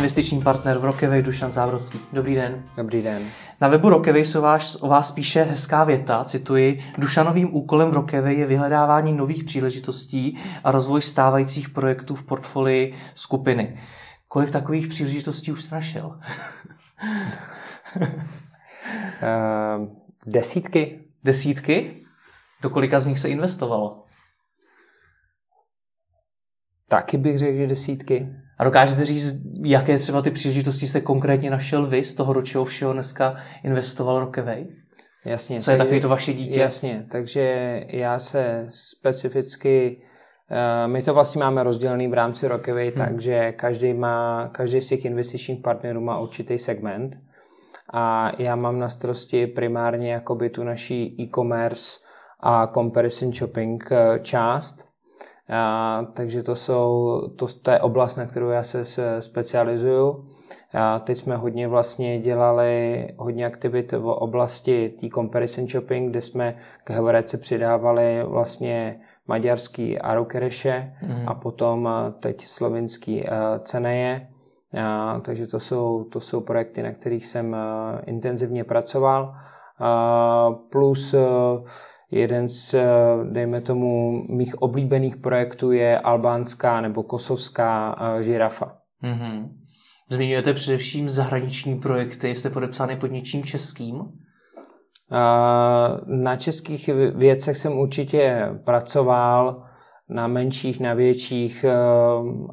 Investiční partner v Rockaway Dušan Závodský. Dobrý den. Dobrý den. Na webu Rockaway se vás, o vás píše hezká věta, cituji, Dušanovým úkolem v Rockaway je vyhledávání nových příležitostí a rozvoj stávajících projektů v portfolii skupiny. Kolik takových příležitostí už jste našel? uh, desítky. Desítky? Do kolika z nich se investovalo? Taky bych řekl, že desítky. A dokážete říct, jaké třeba ty příležitosti jste konkrétně našel vy z toho, do čeho všeho dneska investoval Rockaway? Jasně. Co je takový to vaše dítě? Jasně, takže já se specificky eh, my to vlastně máme rozdělený v rámci Rockaway, hmm. takže každý, má, každý z těch investičních partnerů má určitý segment a já mám na starosti primárně jakoby tu naší e-commerce a comparison shopping eh, část, a, takže to, jsou, to, to je oblast, na kterou já se, se specializuju. A teď jsme hodně vlastně dělali hodně aktivit v oblasti té comparison shopping, kde jsme k Heverece přidávali vlastně maďarský Arukereše mm. a potom teď slovinský Ceneje. A, takže to jsou, to jsou projekty, na kterých jsem intenzivně pracoval. A, plus Jeden z, eh, dejme tomu, mých oblíbených projektů je albánská nebo kosovská eh, žirafa. Mm-hmm. Zmiňujete především zahraniční projekty, jste podepsány pod něčím českým? Na českých věcech jsem určitě pracoval, na menších, na větších, eh,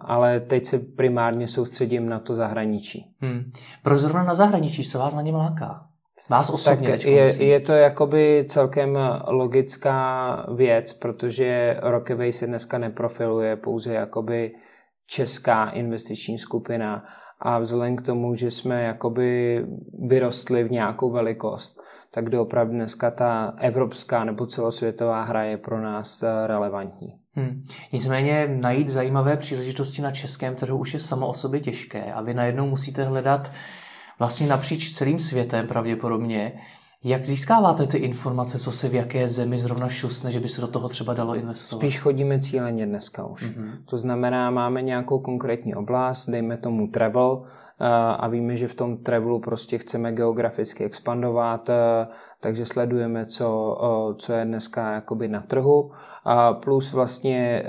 ale teď se primárně soustředím na to zahraničí. Hmm. Proč zrovna na zahraničí? Co vás na něm láká? Vás osobně tak je, je to jakoby celkem logická věc, protože Rockaway se dneska neprofiluje pouze jakoby česká investiční skupina a vzhledem k tomu, že jsme jakoby vyrostli v nějakou velikost, tak opravdu dneska ta evropská nebo celosvětová hra je pro nás eh, relevantní. Hmm. Nicméně najít zajímavé příležitosti na českém trhu už je samo o sobě těžké a vy najednou musíte hledat vlastně napříč celým světem pravděpodobně. Jak získáváte ty informace, co se v jaké zemi zrovna šusne, že by se do toho třeba dalo investovat? Spíš chodíme cíleně dneska už. Mm-hmm. To znamená, máme nějakou konkrétní oblast, dejme tomu travel, a víme, že v tom travelu prostě chceme geograficky expandovat, takže sledujeme, co, co je dneska jakoby na trhu. A plus vlastně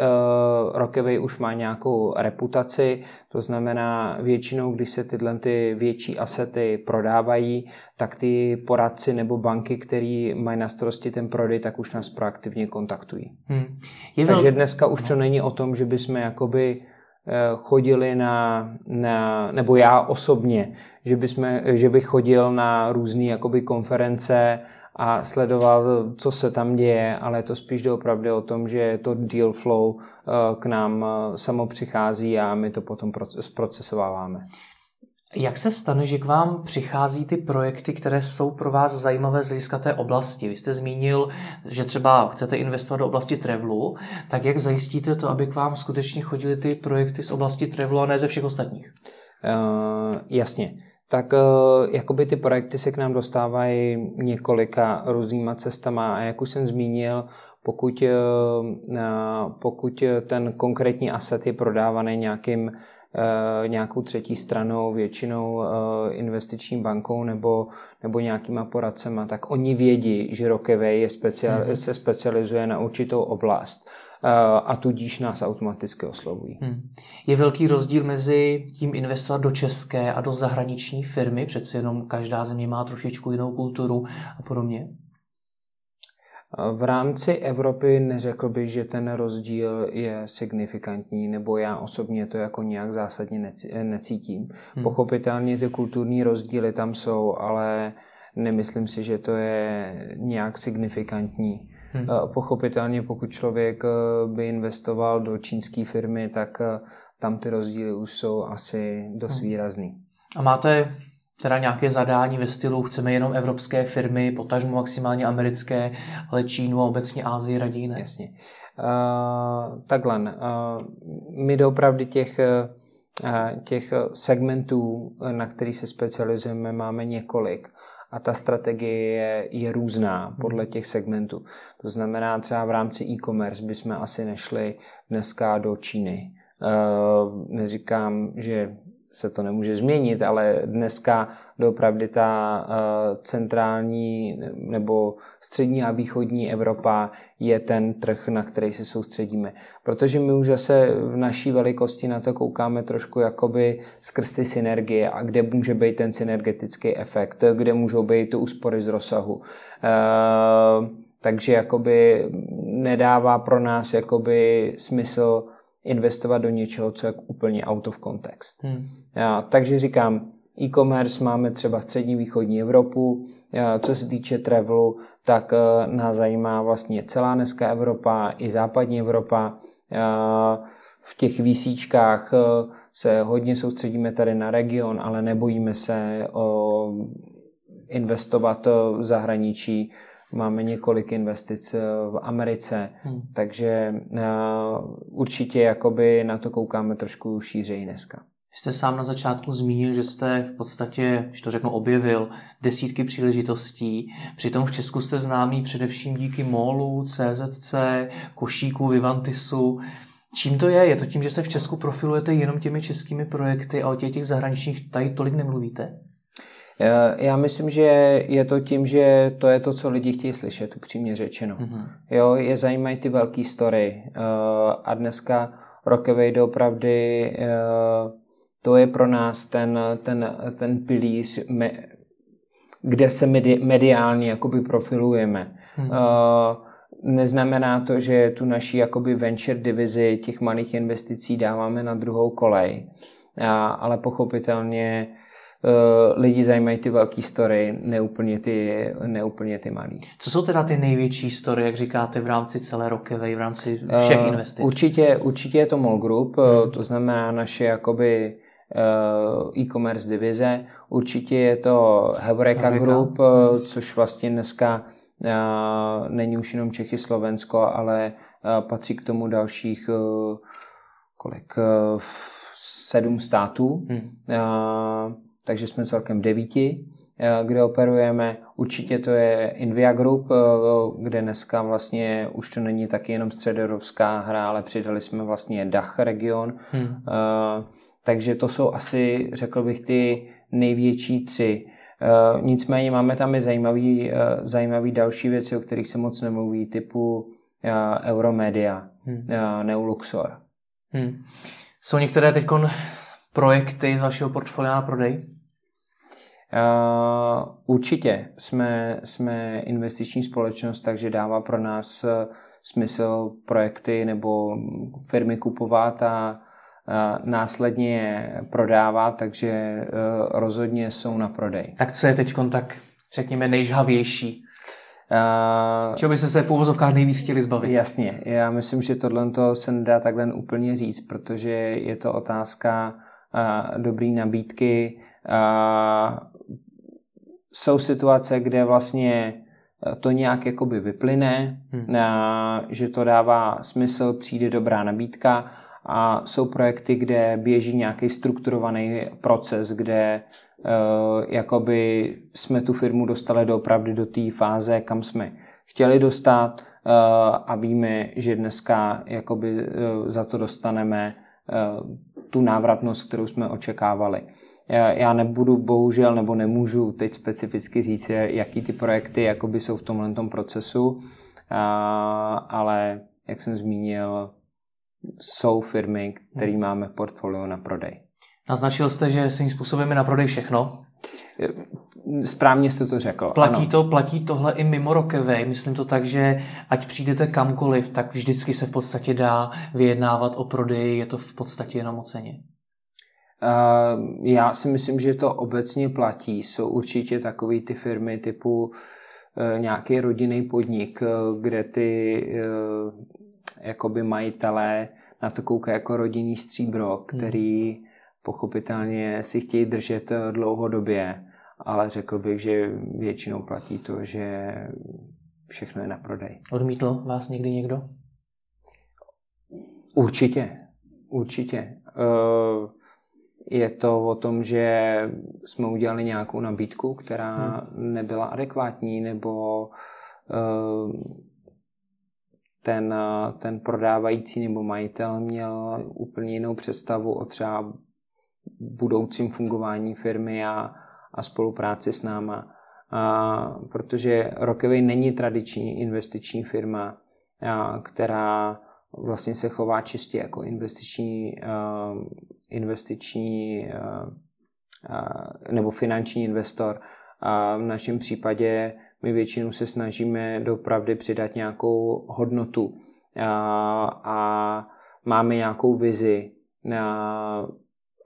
Rockaway už má nějakou reputaci, to znamená většinou, když se tyhle ty větší asety prodávají, tak ty poradci nebo banky, který mají na starosti ten prodej, tak už nás proaktivně kontaktují. Hmm. Je Takže dneska už to není o tom, že bychom jakoby chodili na, na, nebo já osobně, že, bychom, že bych chodil na různé jakoby konference a sledoval, co se tam děje, ale je to spíš opravdu o tom, že to deal flow eh, k nám eh, samo přichází a my to potom zprocesováváme. Jak se stane, že k vám přichází ty projekty, které jsou pro vás zajímavé z hlediska té oblasti? Vy jste zmínil, že třeba chcete investovat do oblasti travelu, tak jak zajistíte to, aby k vám skutečně chodily ty projekty z oblasti travelu a ne ze všech ostatních? Uh, jasně. Tak uh, jakoby ty projekty se k nám dostávají několika různýma cestama a jak už jsem zmínil, pokud, uh, pokud ten konkrétní asset je prodávaný nějakým Eh, nějakou třetí stranou, většinou eh, investiční bankou nebo, nebo nějakýma poradcema, tak oni vědí, že Rockaway je speciál, mm-hmm. se specializuje na určitou oblast eh, a tudíž nás automaticky oslovují. Hmm. Je velký rozdíl mezi tím investovat do české a do zahraniční firmy? Přeci jenom každá země má trošičku jinou kulturu a podobně. V rámci Evropy neřekl bych, že ten rozdíl je signifikantní, nebo já osobně to jako nějak zásadně necítím. Hmm. Pochopitelně ty kulturní rozdíly tam jsou, ale nemyslím si, že to je nějak signifikantní. Hmm. Pochopitelně, pokud člověk eh, by investoval do čínské firmy, tak eh, tam ty rozdíly už jsou asi dost hmm. výrazný. A máte teda nějaké zadání ve stylu chceme jenom evropské firmy, potažmo maximálně americké, ale Čínu a obecně Ázii raději ne. Jasně. Uh, takhle, uh, my doopravdy těch, uh, těch segmentů, na který se specializujeme, máme několik a ta strategie je, je různá podle těch segmentů. To znamená, třeba v rámci e-commerce bychom asi nešli dneska do Číny. Uh, neříkám, že se to nemůže změnit, ale dneska doopravdy ta uh, centrální nebo střední a východní Evropa je ten trh, na který se soustředíme. Protože my už zase v naší velikosti na to koukáme trošku jakoby skrz ty synergie a kde může být ten synergetický efekt, kde můžou být to úspory z rozsahu. Uh, takže jakoby nedává pro nás jakoby smysl investovat do něčeho, co je úplně out of context. Hmm. Já, takže říkám, e-commerce máme třeba střední východní Evropu, já, co se týče travelu, tak uh, nás zajímá vlastně celá dneska Evropa i západní Evropa. Já, v těch výsíčkách uh, se hodně soustředíme tady na region, ale nebojíme se uh, investovat v zahraničí Máme několik investic eh, v Americe, hmm. takže uh, určitě jakoby na to koukáme trošku šířeji dneska. Jste sám na začátku zmínil, že jste v podstatě, když to řeknu, objevil desítky příležitostí. Přitom v Česku jste známý především díky MOLu, CZC, Košíku, Vivantisu. Čím to je? Je to tím, že se v Česku profilujete jenom těmi českými projekty a o těch, těch zahraničních tady tolik nemluvíte? Eh, já myslím, že je to tím, že to je to, co lidi chtějí slyšet, upřímně řečeno. Mm-hmm. Jo, je zajímají ty velké story. Eh, a dneska Rockaway doopravdy eh, to je pro nás ten, ten, ten pilíř, kde se medi, mediálně jakoby profilujeme. Mm-hmm. Neznamená to, že tu naší jakoby venture divizi těch malých investicí dáváme na druhou kolej, ale pochopitelně lidi zajímají ty velké story, neúplně ty, neúplně ty malé. Co jsou teda ty největší story, jak říkáte, v rámci celé Rokevej, v rámci všech uh, investic? Určitě, určitě je to MOL Group, hmm. to znamená naše jakoby e-commerce divize. Určitě je to Hebreka Group, hmm. což vlastně dneska není už jenom Čechy, Slovensko, ale patří k tomu dalších kolik, sedm států. Hmm takže jsme celkem devíti, eh, kde operujeme. Určitě to je Invia Group, eh, kde dneska vlastně už to není taky jenom středoevropská hra, ale přidali jsme vlastně Dach region. Hmm. Eh, takže to jsou asi, řekl bych, ty největší tři. Nicméně máme tam i zajímavý, zajímavý další věci, o kterých se moc nemluví, typu Euromedia, hmm. Neuluxor. Hmm. Jsou některé teď projekty z vašeho portfolia na prodej? Uh, určitě jsme, jsme investiční společnost, takže dává pro nás eh, smysl projekty nebo firmy kupovat a, následně je prodávat, takže uh, rozhodně jsou na prodej. Tak co je teď tak, řekněme, nejžhavější? Uh, Čeho by se se v úvozovkách nejvíc chtěli zbavit? Jasně, já myslím, že tohle se nedá takhle úplně říct, protože je to otázka uh, dobrý nabídky, uh, jsou situace, kde vlastně eh, to nějak jakoby vyplyne, hmm. že to dává smysl, přijde dobrá nabídka a jsou projekty, kde běží nějaký strukturovaný proces, kde uh, jakoby jsme tu firmu dostali do opravdu do té fáze, kam jsme chtěli dostat uh, a víme, že dneska jakoby uh, za to dostaneme uh, tu návratnost, kterou jsme očekávali. Já nebudu bohužel nebo nemůžu teď specificky říct, jaký ty projekty jakoby jsou v tomhle tom procesu, ale jak jsem zmínil, jsou firmy, které hmm. máme v portfoliu na prodej. Naznačil jste, že svým způsobem je na prodej všechno? Správně jste to řekl. Platí, ano. to, platí tohle i mimo rokevej. Myslím to tak, že ať přijdete kamkoliv, tak vždycky se v podstatě dá vyjednávat o prodeji. Je to v podstatě jenom o ceně. Já si myslím, že to obecně platí. Jsou určitě takové ty firmy typu e, nějaký rodinný podnik, e, kde ty e, jakoby majitelé na to koukají jako rodinný stříbro, hmm. který pochopitelně si chtějí držet dlouhodobě ale řekl bych, že většinou platí to, že všechno je na prodej. Odmítl vás někdy někdo? Určitě, určitě. Eh, je to o tom, že jsme udělali nějakou nabídku, která hmm. nebyla adekvátní, nebo eh, ten, ten prodávající nebo majitel měl úplně jinou představu o třeba budoucím fungování firmy a, a spolupráci s náma. A, protože Rockaway není tradiční investiční firma, a, která vlastně se chová čistě jako investiční, uh, investiční uh, uh, nebo finanční investor. A v našem případě my většinou se snažíme dopravdy přidat nějakou hodnotu a, a máme nějakou vizi a,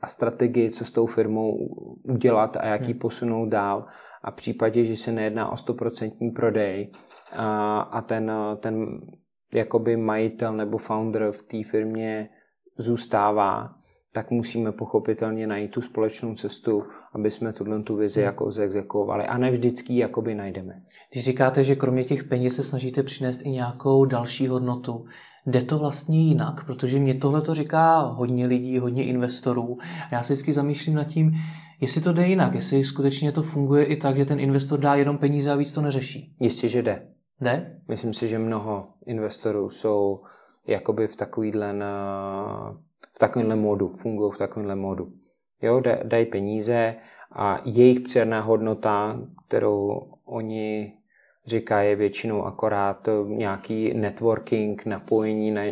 a strategii, co s tou firmou udělat a jak ji hmm. posunout dál. A v případě, že se nejedná o 100% prodej a, a ten, ten jakoby majitel nebo founder v té firmě zůstává, tak musíme pochopitelně najít tu společnou cestu, aby jsme tuhle tu vizi hmm. jako zexekuovali. A ne vždycky jakoby najdeme. Když říkáte, že kromě těch peněz se snažíte přinést i nějakou další hodnotu, jde to vlastně jinak, protože mě tohle to říká hodně lidí, hodně investorů. Já se vždycky zamýšlím nad tím, jestli to jde jinak, jestli skutečně to funguje i tak, že ten investor dá jenom peníze a víc to neřeší. Jistě, že jde. Ne? Myslím si, že mnoho investorů jsou jakoby v takovýhle, v takovýhle modu, fungují v takovýhle modu. Jo, dají peníze a jejich přidaná hodnota, kterou oni říkají, je většinou akorát nějaký networking, napojení na,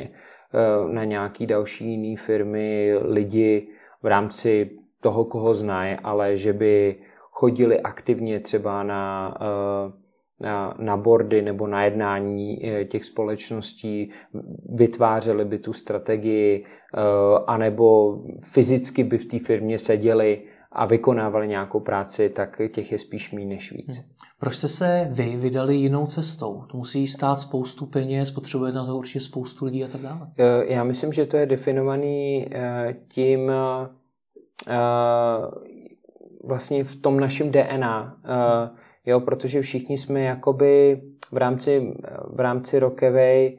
na nějaký další jiné firmy, lidi v rámci toho, koho znají, ale že by chodili aktivně třeba na na, na bordy nebo na jednání eh, těch společností, vytvářeli by tu strategii, eh, anebo fyzicky by v té firmě seděli a vykonávali nějakou práci, tak těch je spíš méně než víc. Hmm. Proč jste se vy vydali jinou cestou? To musí stát spoustu peněz, potřebuje na to určitě spoustu lidí a tak dále. Eh, já myslím, že to je definovaný tím vlastně v tom našem DNA. Hmm jo, protože všichni jsme jakoby v rámci, v rámci Rockaway eh,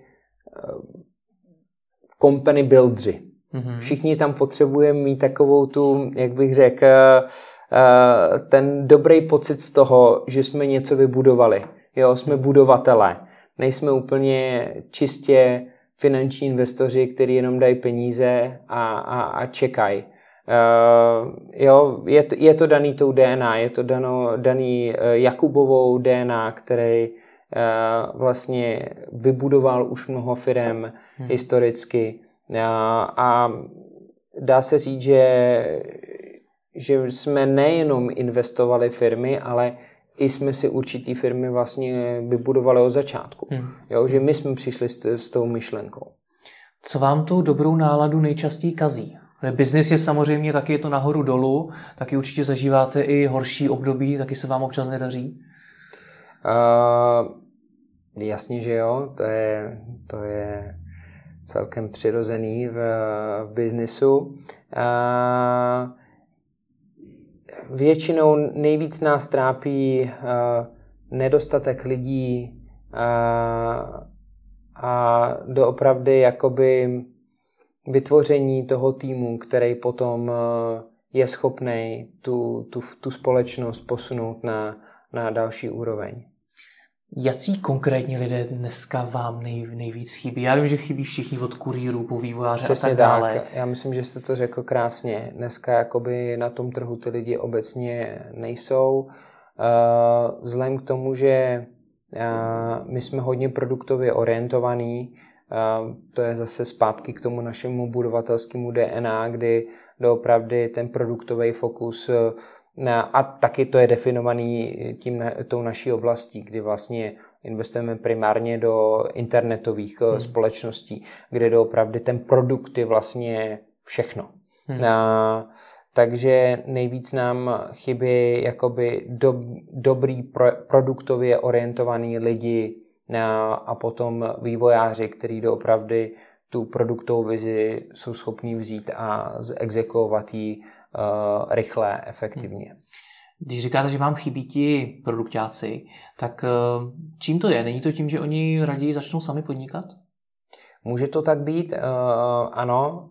company buildři. Mm-hmm. Všichni tam potřebujeme mít takovou tu, jak bych řekl, eh, ten dobrý pocit z toho, že jsme něco vybudovali. Jo, jsme budovatelé. Nejsme úplně čistě finanční investoři, kteří jenom dají peníze a, a, a čekají. Uh, jo, je to, je to daný tou DNA, je to dano, daný uh, Jakubovou DNA, který uh, vlastně vybudoval už mnoho firm hmm. historicky uh, a dá se říct, že, že jsme nejenom investovali firmy, ale i jsme si určitý firmy vlastně vybudovali od začátku. Hmm. Jo, že my jsme přišli s, s tou myšlenkou. Co vám tu dobrou náladu nejčastěji kazí? Biznis je samozřejmě taky je to nahoru dolů, taky určitě zažíváte i horší období, taky se vám občas nedaří? Uh, jasně, že jo, to je, to je celkem přirozený v, v biznisu. Uh, většinou nejvíc nás trápí uh, nedostatek lidí uh, a doopravdy jakoby vytvoření toho týmu, který potom eh, je schopný tu, tu, tu společnost posunout na, na další úroveň. Jací konkrétně lidé dneska vám nej, nejvíc chybí? Já vím, že chybí všichni od kurýrů po vývojáře Přesně a tak dále. Tak. Já myslím, že jste to řekl krásně. Dneska jakoby na tom trhu ty lidi obecně nejsou. Eh, vzhledem k tomu, že eh, my jsme hodně produktově orientovaní, to je zase zpátky k tomu našemu budovatelskému DNA, kdy doopravdy ten produktový fokus e, a taky to je definovaný tím, tou naší oblastí, kdy vlastně investujeme primárně do internetových e, hmm. společností, kde doopravdy ten produkt je vlastně všechno. Hmm. A, takže nejvíc nám chybí jakoby do, dobrý pro, produktově orientovaný lidi, a potom vývojáři, kteří doopravdy tu produktovou vizi jsou schopní vzít a exekuovat ji uh, rychle, efektivně. Když říkáte, že vám chybí ti produktáci, tak čím to je? Není to tím, že oni raději začnou sami podnikat? Může to tak být, uh, ano,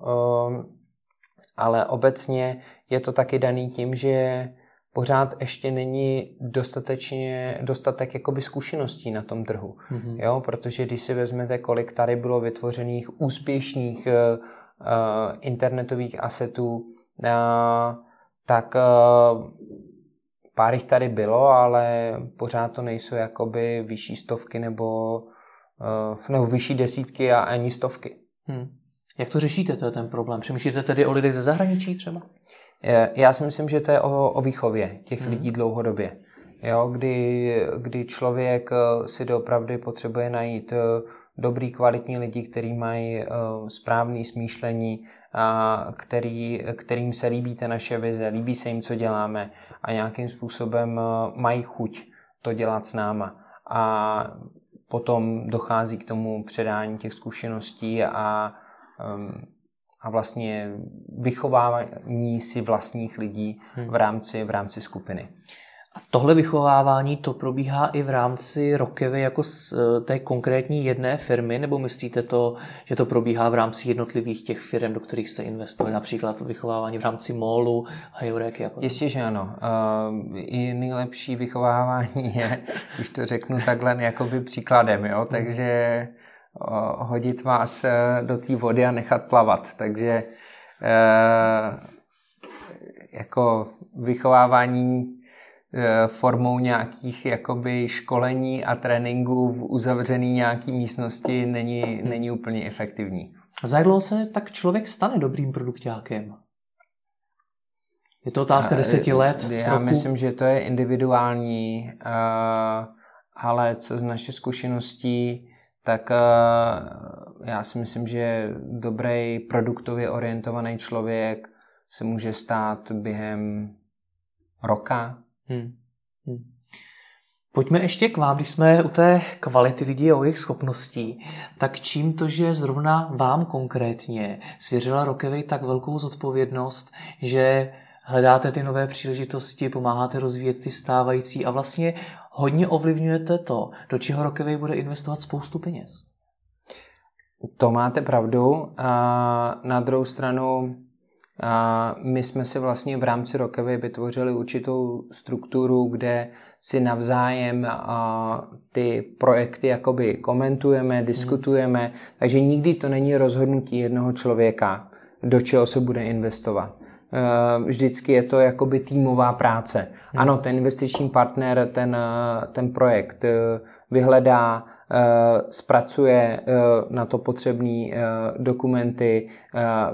ale obecně je to taky daný tím, že pořád ještě není dostatečně, dostatek jakoby zkušeností na tom trhu. Mm-hmm. Jo, protože když si vezmete, kolik tady bylo vytvořených úspěšných uh, internetových asetů, uh, tak uh, pár jich tady bylo, ale pořád to nejsou jakoby vyšší stovky nebo, uh, nebo vyšší desítky a ani stovky. Hmm. Jak to řešíte, to je ten problém? Přemýšlíte tedy o lidech ze zahraničí třeba? Já si myslím, že to je o, o výchově těch hmm. lidí dlouhodobě. Jo, kdy, kdy člověk eh, si doopravdy potřebuje najít eh, dobrý, kvalitní lidi, kteří mají eh, správný smýšlení, a který, kterým se líbí ty naše vize, líbí se jim, co děláme a nějakým způsobem mají chuť to dělat s náma. A potom dochází k tomu předání těch zkušeností a ehm, a vlastně vychovávání si vlastních lidí hmm. v rámci, v rámci skupiny. A tohle vychovávání to probíhá i v rámci Rokevy jako z eh, té konkrétní jedné firmy, nebo myslíte to, že to probíhá v rámci jednotlivých těch firm, do kterých jste investovali, například vychovávání v rámci MOLu a Jureky? Jako Jistě, že ano. Uh, I nejlepší vychovávání je, když to řeknu takhle jakoby příkladem, jo? Hmm. takže hodit vás eh, do té vody a nechat plavat. Takže eh, jako vychovávání eh, formou nějakých jakoby školení a tréninků v uzavřený nějaký místnosti není, není úplně efektivní. Za jak dlouho se tak člověk stane dobrým produktákem? Je to otázka deseti let? Já roku? myslím, že to je individuální, ale co z naší zkušeností, tak uh, já si myslím, že dobrý produktově orientovaný člověk se může stát během roka. Hmm. Hmm. Pojďme ještě k vám, když jsme u té kvality lidí a o jejich schopností, tak čím to, že zrovna vám konkrétně svěřila Rokevej tak velkou zodpovědnost, že hledáte ty nové příležitosti, pomáháte rozvíjet ty stávající a vlastně hodně ovlivňujete to, do čeho Rockaway bude investovat spoustu peněz. To máte pravdu. A na druhou stranu a my jsme si vlastně v rámci Rockaway vytvořili určitou strukturu, kde si navzájem a ty projekty jakoby komentujeme, hmm. diskutujeme, takže nikdy to není rozhodnutí jednoho člověka, do čeho se bude investovat. Eh, vždycky je to jakoby týmová práce. Hmm. Ano, ten investiční partner ten, eh, ten projekt eh, vyhledá, zpracuje na to potřebné dokumenty,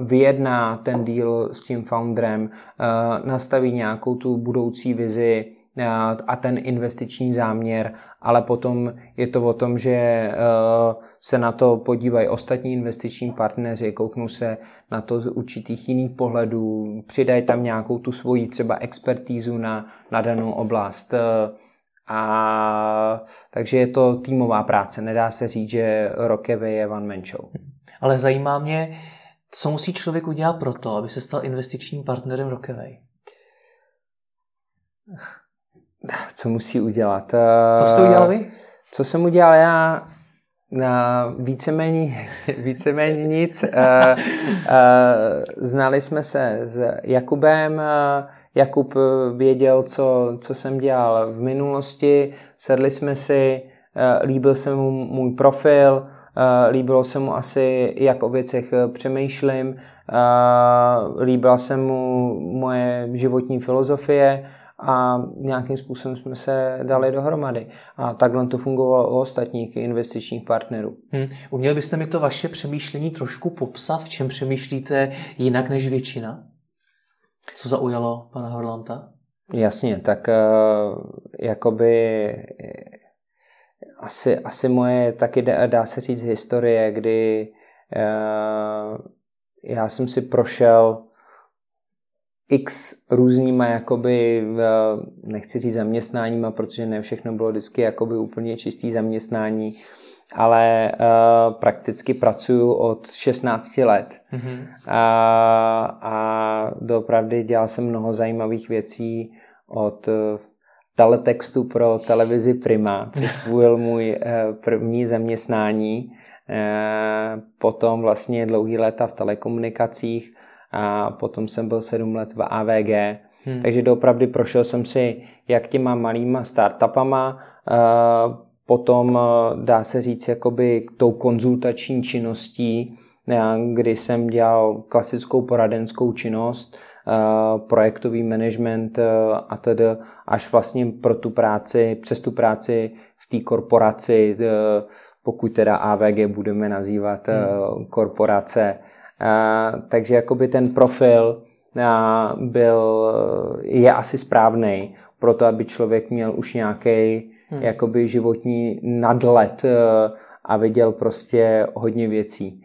vyjedná ten deal s tím founderem, nastaví nějakou tu budoucí vizi, a ten investiční záměr, ale potom je to o tom, že eh, se na to podívají ostatní investiční partneři, kouknou se na to z určitých jiných pohledů, přidají tam nějakou tu svoji třeba expertízu na, na danou oblast. Eh, a takže je to týmová práce. Nedá se říct, že Rokevy je one man show. Ale zajímá mě, co musí člověk udělat pro to, aby se stal investičním partnerem Rockaway? Co musí udělat? Co jste udělal vy? Co jsem udělal já? Na víceméně, víceméně nic. Eh, eh, znali jsme se s Jakubem. Jakub věděl, co, co jsem dělal v minulosti. Sedli jsme si, eh, líbil se mu můj profil, líbilo se mu asi, jak o věcech přemýšlím, líbila se mu moje životní filozofie a nějakým způsobem jsme se dali dohromady. A takhle to fungovalo u ostatních investičních partnerů. Hmm. Uměl byste mi to vaše přemýšlení trošku popsat, v čem přemýšlíte jinak než většina? Co zaujalo pana Horlanta? Jasně, tak uh, jakoby asi, asi moje taky dá, dá se říct historie, kdy uh, já jsem si prošel x různýma jakoby, nechci říct zaměstnáníma, protože ne všechno bylo vždycky jakoby úplně čistý zaměstnání, ale uh, prakticky pracuju od 16 let. Mm-hmm. A, a doopravdy dělal jsem mnoho zajímavých věcí od teletextu pro televizi Prima, což byl můj první zaměstnání. Potom vlastně dlouhý léta v telekomunikacích a potom jsem byl sedm let v AVG. Hmm. Takže doopravdy prošel jsem si jak těma malýma startupama, potom dá se říct jakoby tou konzultační činností, kdy jsem dělal klasickou poradenskou činnost, projektový management a tedy až vlastně pro tu práci, přes tu práci v té korporaci, pokud teda AVG budeme nazývat hmm. korporace. Takže jakoby ten profil byl, je asi správný pro to, aby člověk měl už nějaký hmm. jakoby životní nadlet a viděl prostě hodně věcí.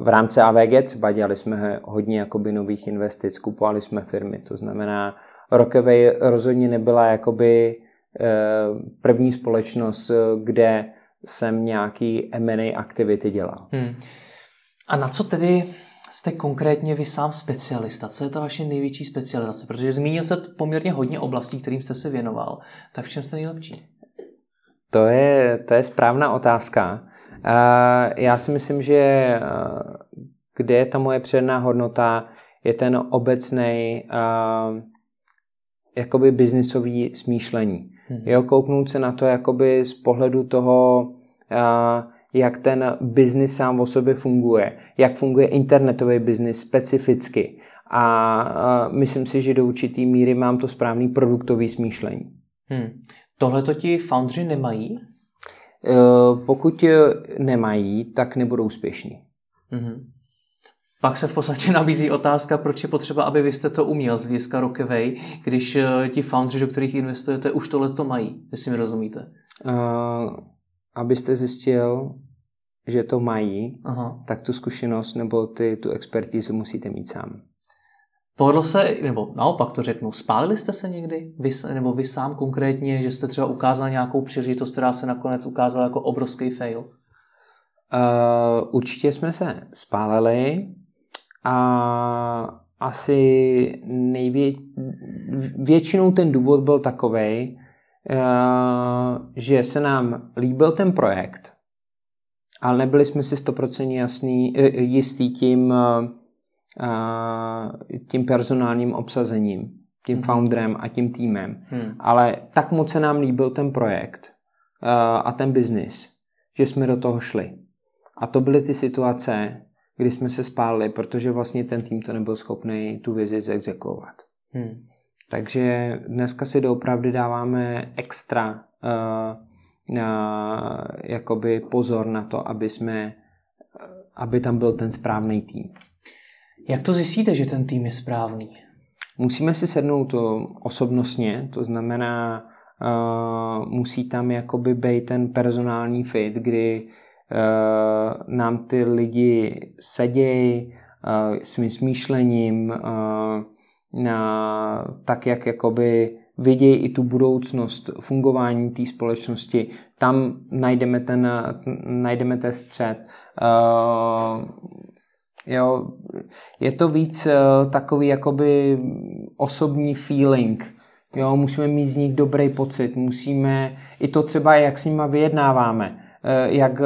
V rámci AVG třeba dělali jsme hodně jakoby nových investic, kupovali jsme firmy, to znamená, Rockaway rozhodně nebyla jakoby první společnost, kde jsem nějaký M&A aktivity dělal. Hmm. A na co tedy jste konkrétně vy sám specialista? Co je ta vaše největší specializace? Protože zmínil jste poměrně hodně oblastí, kterým jste se věnoval. Tak v čem jste nejlepší? To je, to je správná otázka. Já si myslím, že kde je ta moje předná hodnota, je ten obecný jakoby biznisový smýšlení. Hmm. Jo, kouknout se na to jakoby z pohledu toho, jak ten biznis sám o sobě funguje, jak funguje internetový biznis specificky. A myslím si, že do určitý míry mám to správný produktový smýšlení. Hmm. Tohle to ti foundři nemají? E, pokud nemají, tak nebudou úspěšní. Hmm. Pak se v podstatě nabízí otázka, proč je potřeba, aby vy jste to uměl z hlediska Rockaway, když e, ti foundři, do kterých investujete, už tohle to mají, jestli mi rozumíte. Uh, abyste zjistil, že to mají, Aha. tak tu zkušenost nebo ty, tu expertízu musíte mít sám. Povedlo se, nebo naopak to řeknu, spálili jste se někdy? Vy, nebo vy sám konkrétně, že jste třeba ukázal nějakou příležitost, která se nakonec ukázala jako obrovský fail? Uh, určitě jsme se spálili a asi nejvě... většinou ten důvod byl takový, že se nám líbil ten projekt, ale nebyli jsme si stoprocentně jasný, eh, jistý tím, tím personálním obsazením, tím hmm. founderem a tím týmem. Hmm. Ale tak moc se nám líbil ten projekt a ten biznis, že jsme do toho šli. A to byly ty situace, kdy jsme se spálili, protože vlastně ten tým to nebyl schopný tu vizi zexekovat. Hmm. Takže dneska si doopravdy dáváme extra uh, uh, jakoby pozor na to, aby jsme, aby tam byl ten správný tým. Jak to zjistíte, že ten tým je správný? Musíme si sednout osobnostně, to znamená, uh, musí tam jakoby být ten personální fit, kdy uh, nám ty lidi sedějí uh, svým smýšlením, uh, na, tak, jak jakoby vidějí i tu budoucnost fungování té společnosti. Tam najdeme ten, najdeme ten střed. Uh, jo, je to víc uh, takový jakoby osobní feeling. Jo, musíme mít z nich dobrý pocit, musíme, i to třeba, jak s nima vyjednáváme, uh, jak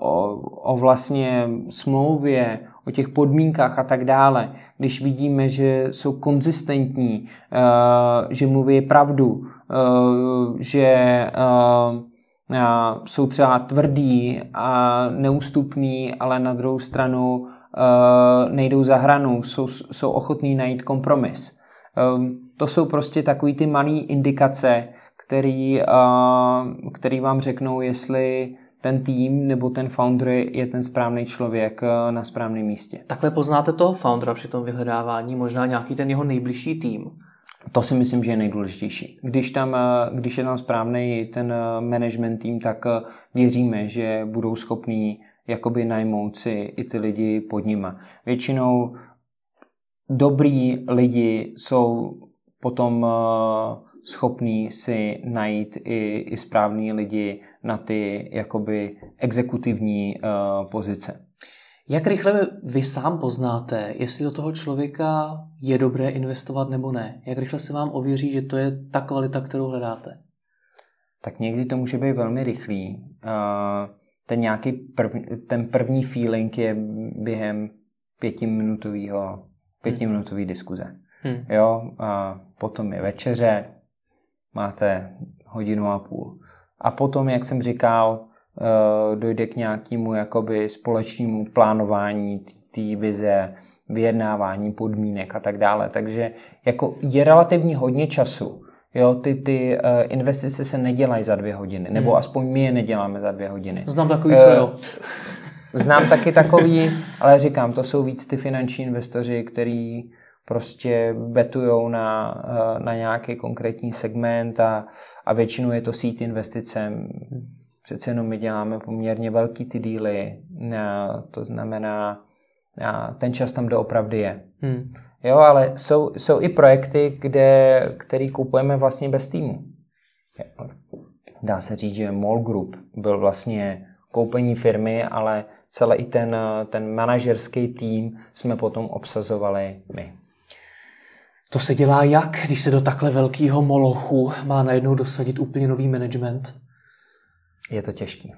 o, o vlastně smlouvě, o těch podmínkách a tak dále, když vidíme, že jsou konzistentní, eh, že mluví pravdu, eh, že eh, jsou třeba tvrdí a neústupní, ale na druhou stranu nejdou za hranu, jsou, jsou ochotní najít kompromis. To jsou prostě takový ty malé indikace, který, který vám řeknou, jestli ten tým nebo ten founder je ten správný člověk eh, na správném místě. Takhle poznáte toho foundera při tom vyhledávání, možná nějaký ten jeho nejbližší tým? To si myslím, že je nejdůležitější. Když, tam, eh, když je tam správný ten eh, management tým, tak věříme, že budou schopní jakoby najmout si i ty lidi pod nima. Většinou dobrý lidi jsou potom schopní si najít i, i správní lidi na ty jakoby exekutivní uh, pozice. Jak rychle vy sám poznáte, jestli do toho člověka je dobré investovat nebo ne? Jak rychle se vám ověří, že to je ta kvalita, kterou hledáte? Tak někdy to může být velmi rychlý. Ten nějaký prv, ten první feeling je během pětiminutového pětiminutový diskuze. Hmm. Jo, a potom je večeře, máte hodinu a půl. A potom, jak jsem říkal, eh, dojde k nějakému jakoby společnému plánování té vize, vyjednávání podmínek a tak dále. Takže jako je relativně hodně času. Jo, ty, ty uh, investice se nedělají za dvě hodiny, nebo hmm. aspoň my je neděláme za dvě hodiny. Znám takový, co jo. Eh, znám taky takový, ale říkám, to jsou víc ty finanční investoři, který prostě betujou na, eh, na nějaký konkrétní segment a, a většinou je to sít investice. Přece jenom my děláme poměrně velký ty díly, to znamená, ten čas tam doopravdy je. Hmm. Jo, ale jsou, jsou i projekty, kde, který kupujeme vlastně bez týmu. Dá se říct, že Mall Group byl vlastně koupení firmy, ale celý i ten, ten manažerský tým jsme potom obsazovali my. To se dělá jak, když se do takhle velkého molochu má najednou dosadit úplně nový management? Je to těžký.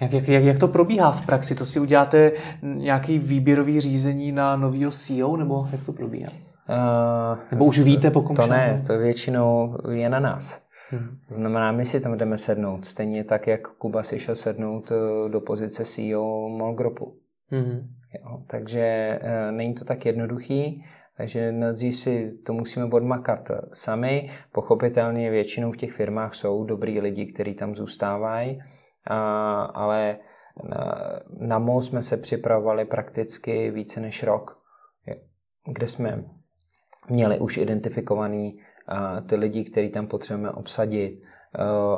Jak, jak, jak, jak to probíhá v praxi? To si uděláte nějaký výběrový řízení na novýho CEO, nebo jak to probíhá? Uh, nebo už víte, po kom To ne, to většinou je na nás. Hmm. To znamená, my si tam jdeme sednout. Stejně tak, jak Kuba si šel sednout eh, do pozice CEO Molgropu. Hmm. Jo, takže uh, není to tak jednoduchý. Takže nejdřív si to musíme odmakat sami. Pochopitelně většinou v těch firmách jsou dobrý lidi, kteří tam zůstávají, ale na, na MO jsme se připravovali prakticky více než rok, kde jsme měli už identifikovaný ty lidi, který tam potřebujeme obsadit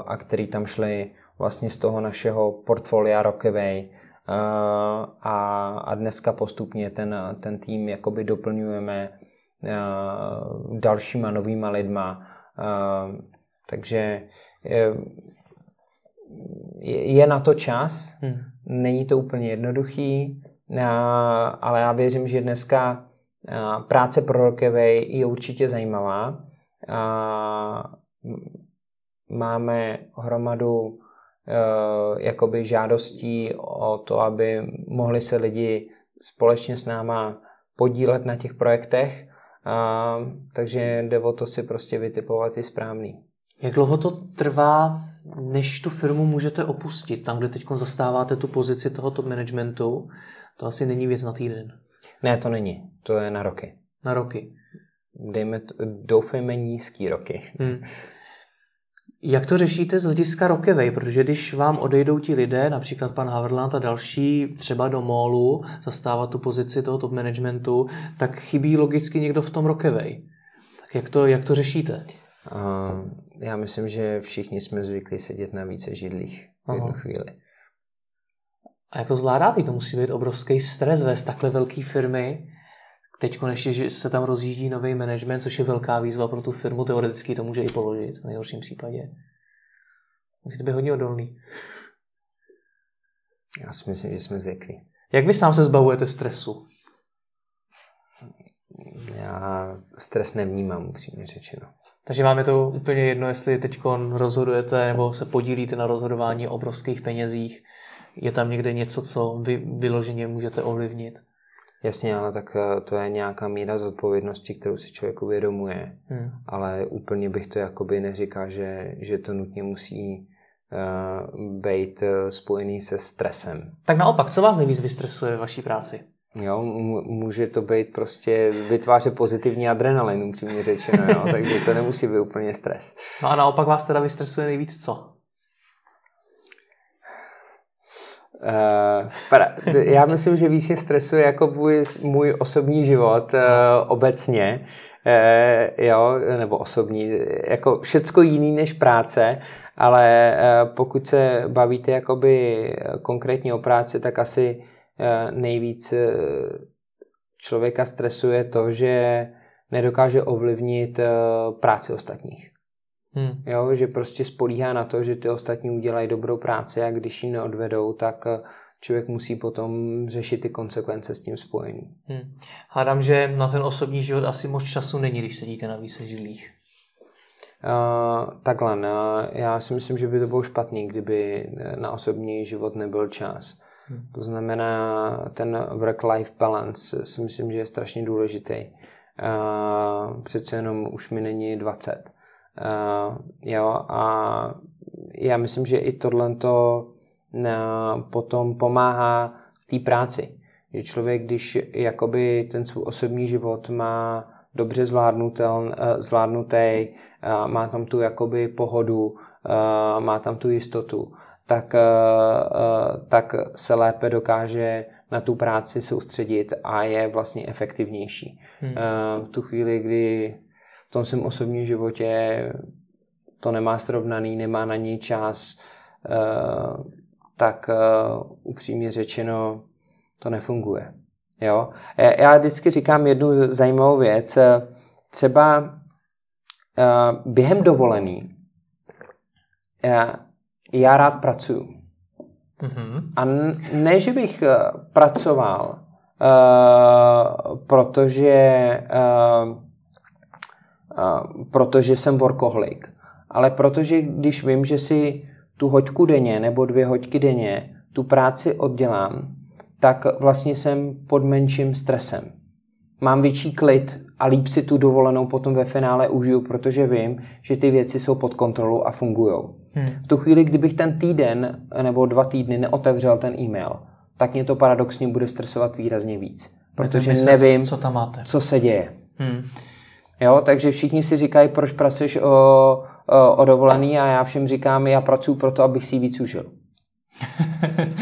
a který tam šli vlastně z toho našeho portfolia Rockaway, a, a dneska postupně ten, ten tým jakoby doplňujeme dalšíma novýma lidma. Takže je, je na to čas, hmm. není to úplně jednoduchý, ale já věřím, že dneska práce pro Rockaway je určitě zajímavá. Máme hromadu Eh, jakoby žádostí o to, aby mohli se lidi společně s náma podílet na těch projektech, a, takže jde o to si prostě vytipovat i správný. Jak dlouho to trvá, než tu firmu můžete opustit? Tam, kde teď zastáváte tu pozici toho top managementu, to asi není věc na týden. Ne, to není. To je na roky. Na roky. Dejme, doufejme nízký roky. Hmm. Jak to řešíte z hlediska Rockaway? Protože když vám odejdou ti lidé, například pan Haverland a další, třeba do mólu, zastávat tu pozici toho top managementu, tak chybí logicky někdo v tom Rockaway. Tak jak to, jak to řešíte? Uh, já myslím, že všichni jsme zvyklí sedět na více židlích v jednu Aha. chvíli. A jak to zvládáte? To musí být obrovský stres vést takhle velké firmy, Teď konečně, že se tam rozjíždí nový management, což je velká výzva pro tu firmu, teoreticky to může i položit v nejhorším případě. Musíte být hodně odolný. Já si myslím, že jsme zvyklí. Jak vy sám se zbavujete stresu? Já stres nevnímám, upřímně řečeno. Takže vám je to úplně jedno, jestli teď rozhodujete nebo se podílíte na rozhodování o obrovských penězích. Je tam někde něco, co vy vyloženě můžete ovlivnit? Jasně, ale tak eh, to je nějaká míra zodpovědnosti, kterou si člověk uvědomuje. Hmm. Ale úplně bych to jakoby neříkal, že, že to nutně musí uh, být uh, spojený se stresem. Tak naopak, co vás nejvíc vystresuje ve vaší práci? Jo, může to být prostě vytvářet pozitivní adrenalin, upřímně řečeno, jo? takže to nemusí být úplně stres. No a naopak vás teda vystresuje nejvíc co? Uh, já myslím, že víc mě stresuje jako můj, můj osobní život uh, obecně, uh, jo, nebo osobní, jako všecko jiný než práce, ale uh, pokud se bavíte jakoby konkrétně o práci, tak asi uh, nejvíc člověka stresuje to, že nedokáže ovlivnit uh, práci ostatních. Hmm. Jo, že prostě spolíhá na to, že ty ostatní udělají dobrou práci a když ji neodvedou, tak, člověk musí potom řešit ty konsekvence s tím spojený. Hmm. Hádám, že na ten osobní život asi moc času není, když sedíte na více žilích. Uh, takhle, no, já si myslím, že by to bylo špatný, kdyby na osobní život nebyl čas. Hmm. To znamená, ten work-life balance si myslím, že je strašně důležitý. Uh, přece jenom už mi není 20. Uh, jo, a já myslím, že i tohle to potom pomáhá v té práci. Že člověk, když jakoby ten svůj osobní život má dobře zvládnutý, má tam tu jakoby pohodu, má tam tu jistotu, tak, tak se lépe dokáže na tu práci soustředit a je vlastně efektivnější. Hmm. V tu chvíli, kdy v tom svém osobním životě to nemá srovnaný, nemá na něj čas, tak upřímně řečeno to nefunguje. Jo? Já vždycky říkám jednu zajímavou věc. Třeba uh, během dovolený já rád pracuju. Mm-hmm. A ne, že bych pracoval, protože, protože jsem workoholik, ale protože když vím, že si tu hoďku denně nebo dvě hoďky denně tu práci oddělám, tak vlastně jsem pod menším stresem. Mám větší klid a líp si tu dovolenou potom ve finále užiju, protože vím, že ty věci jsou pod kontrolou a fungují. Hmm. V tu chvíli, kdybych ten týden nebo dva týdny neotevřel ten e-mail, tak mě to paradoxně bude stresovat výrazně víc. Protože myslet, nevím, co, tam máte. co se děje. Hmm. Jo, takže všichni si říkají, proč pracuješ o, o, o dovolený a já všem říkám, já pracuji proto, abych si víc užil.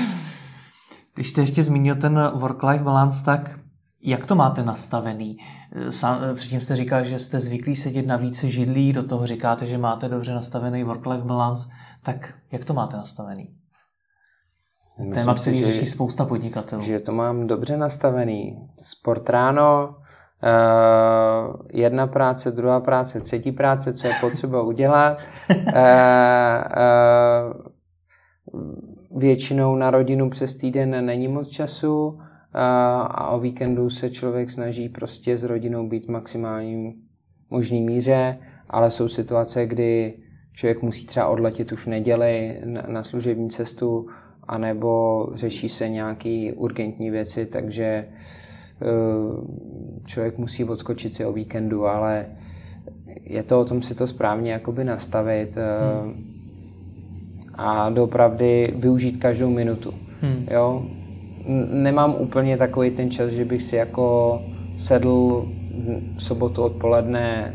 Když jste ještě zmínil ten work-life balance, tak jak to máte nastavený? Sám, předtím jste říkal, že jste zvyklí sedět na více židlí, do toho říkáte, že máte dobře nastavený work-life balance, tak jak to máte nastavený? Myslím Téma, který si, řeší že, spousta podnikatelů. Že to mám dobře nastavený. Sport ráno, uh, jedna práce, druhá práce, třetí práce, co je potřeba udělat. Uh, uh, většinou na rodinu přes týden není moc času a o víkendu se člověk snaží prostě s rodinou být maximálním možný míře, ale jsou situace, kdy člověk musí třeba odletět už v neděli na služební cestu, anebo řeší se nějaké urgentní věci, takže e, člověk musí odskočit si o víkendu, ale je to o tom si to správně jakoby nastavit. E, hmm a doopravdy využít každou minutu. Hmm. Jo? Nemám úplně takový ten čas, že bych si jako sedl v sobotu odpoledne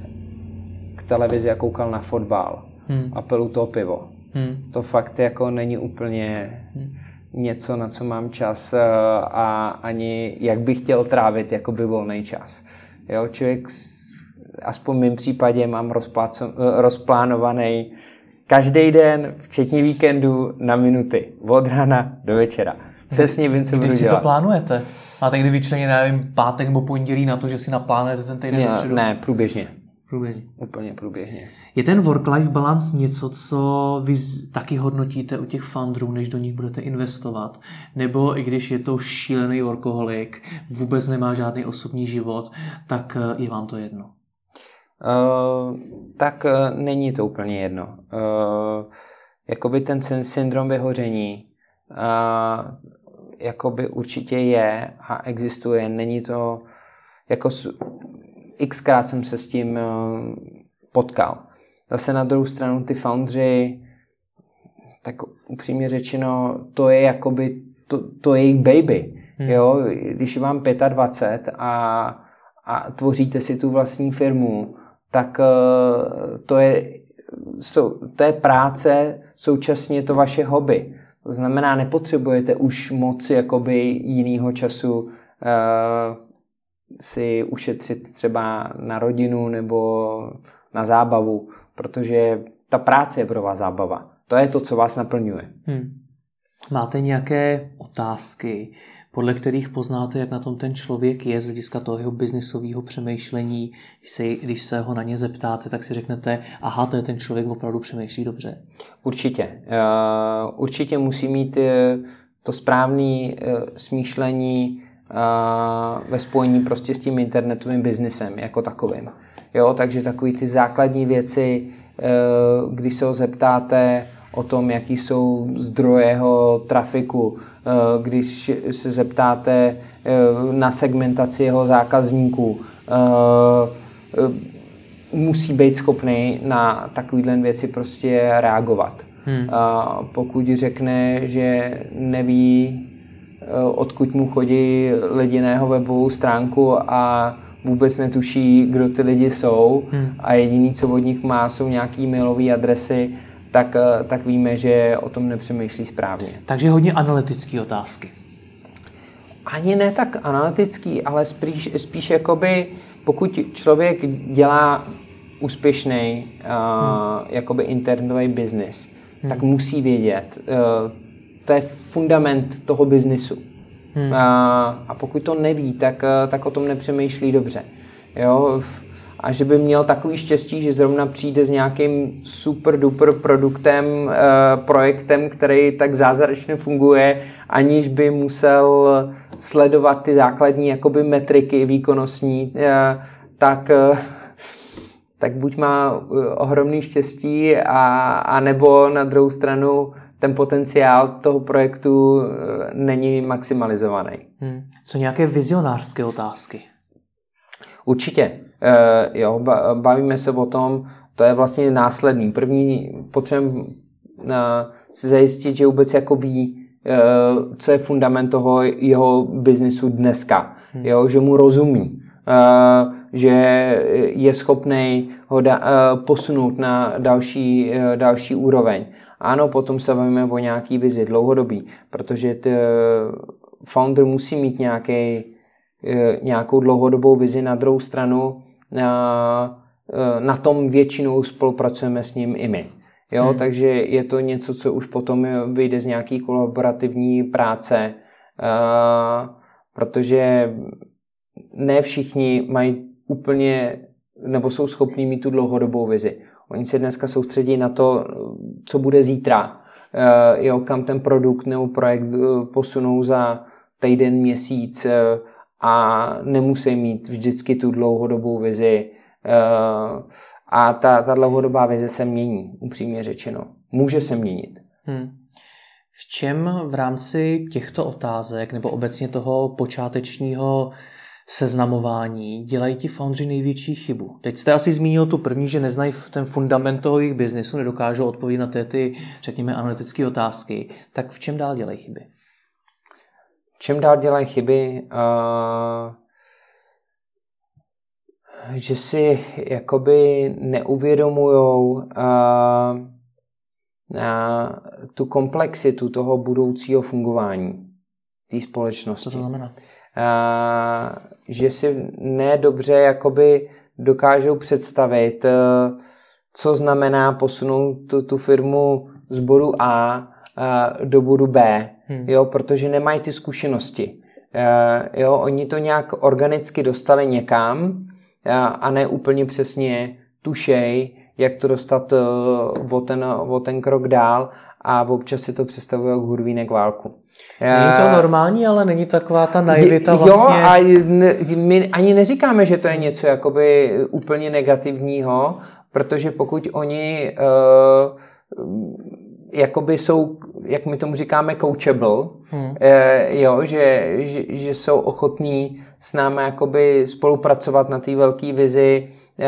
k televizi a koukal na fotbal hmm. a pil to pivo. Hmm. To fakt jako není úplně hmm. Něco, na co mám čas eh, a ani jak bych chtěl trávit jako by volný čas. Jo, člověk, aspoň v mém případě mám rozplánovaný Každý den, včetně víkendu, na minuty. Od rána do večera. Přesně vím, co Kdy si dělat. to plánujete? Máte kdy vyčleně, nevím, pátek nebo pondělí na to, že si naplánujete ten týden ne, Ne, průběžně. Průběžně. Úplně průběžně. Je ten work-life balance něco, co vy taky hodnotíte u těch fundrů, než do nich budete investovat? Nebo i když je to šílený workoholik, vůbec nemá žádný osobní život, tak je vám to jedno? Uh, tak uh, není to úplně jedno. Uh, jakoby ten syndrom vyhoření uh, jakoby určitě je a existuje. Není to jako xkrát jsem se s tím uh, potkal. Zase na druhou stranu ty foundři tak upřímně řečeno, to je jakoby, to, to je jejich baby. Hmm. Jo? Když vám 25 a, a tvoříte si tu vlastní firmu, tak eh, to je, to je práce, současně to vaše hobby. To znamená, nepotřebujete už moc jakoby jinýho času uh, si ušetřit třeba na rodinu nebo na zábavu, protože ta práce je pro vás zábava. To je to, co vás naplňuje. Hmm. Máte nějaké otázky, podle kterých poznáte, jak na tom ten člověk je z hlediska toho jeho biznisového přemýšlení. Když se, když se ho na ně zeptáte, tak si řeknete, aha, to je ten člověk opravdu přemýšlí dobře. Určitě. Uh, určitě musí mít uh, to správné smýšlení ve spojení prostě s tím internetovým biznesem jako takovým. Jo, takže takový ty základní věci, když se ho zeptáte o tom, jaký jsou zdroje jeho trafiku, když se zeptáte na segmentaci jeho zákazníků, musí být schopný na takovýhle věci prostě reagovat. Hmm. A pokud řekne, že neví, odkud mu chodí lidi na jeho webovou stránku a vůbec netuší, kdo ty lidi jsou hmm. a jediný, co od nich má, jsou nějaký mailové adresy, tak, e, tak víme, že o tom nepřemýšlí správně. Takže hodně analytické otázky. Ani ne tak analytický, ale spíš, spíš jakoby, pokud člověk dělá úspěšný uh, hmm. jakoby internetový biznis, hmm. tak musí vědět, uh, to je fundament toho biznisu. Hmm. Uh, a pokud to neví, tak, uh, tak o tom nepřemýšlí dobře. Jo? A že by měl takový štěstí, že zrovna přijde s nějakým super duper produktem, uh, projektem, který tak zázračně funguje, aniž by musel sledovat ty základní jakoby metriky výkonnostní, uh, tak tak buď má ohromný štěstí a, a nebo na druhou stranu ten potenciál toho projektu uh, není maximalizovaný. Hmm. Co nějaké vizionářské otázky? Určitě. Uh, jo, bavíme se o tom, to je vlastně následný. První potřebujeme uh, si zajistit, že vůbec jako ví, uh, co je fundament toho jeho biznisu dneska. Hmm. Jo, že mu rozumí. Uh, že je schopný ho da, eh, posunout na další, eh, další úroveň. Ano, potom se bavíme o nějaký vizi dlouhodobý, protože t, founder musí mít nějaký, eh, nějakou dlouhodobou vizi na druhou stranu. Na, na tom většinou spolupracujeme s ním i my. Jo, hmm. takže je to něco, co už potom vyjde z nějaký kolaborativní práce, uh, protože ne všichni mají úplně, nebo jsou schopní mít tu dlouhodobou vizi. Oni se dneska soustředí na to, co bude zítra, eh, jo, kam ten produkt nebo projekt eh, posunou za týden, měsíc eh, a nemusí mít vždycky tu dlouhodobou vizi. A ta, ta dlouhodobá vize se mění, upřímně řečeno. Může se měnit. Hmm. V čem v rámci těchto otázek nebo obecně toho počátečního seznamování dělají ti foundři největší chybu. Teď jste asi zmínil tu první, že neznají ten fundament toho jejich biznesu, nedokážou odpovědět na ty, ty řekněme, analytické otázky. Tak v čem dál dělají chyby? V čem dál dělají chyby? Uh, že si jakoby neuvědomujou uh, uh, tu komplexitu toho budoucího fungování té společnosti. Co to znamená? Že si nedobře jakoby dokážou představit, eh, co znamená posunout tu, tu firmu z bodu A eh, do bodu B, hmm. jo, protože nemají ty zkušenosti. Eh, jo, oni to nějak organicky dostali někam a ne úplně přesně tušej, jak to dostat o ten, o ten krok dál a občas si to představuje jako hurvínek válku. Není to normální, ale není taková ta naivita vlastně. Jo, a my ani neříkáme, že to je něco jakoby úplně negativního, protože pokud oni uh, jakoby jsou, jak my tomu říkáme, coachable, hmm. uh, jo, že, že, že jsou ochotní s námi jakoby spolupracovat na té velké vizi, uh,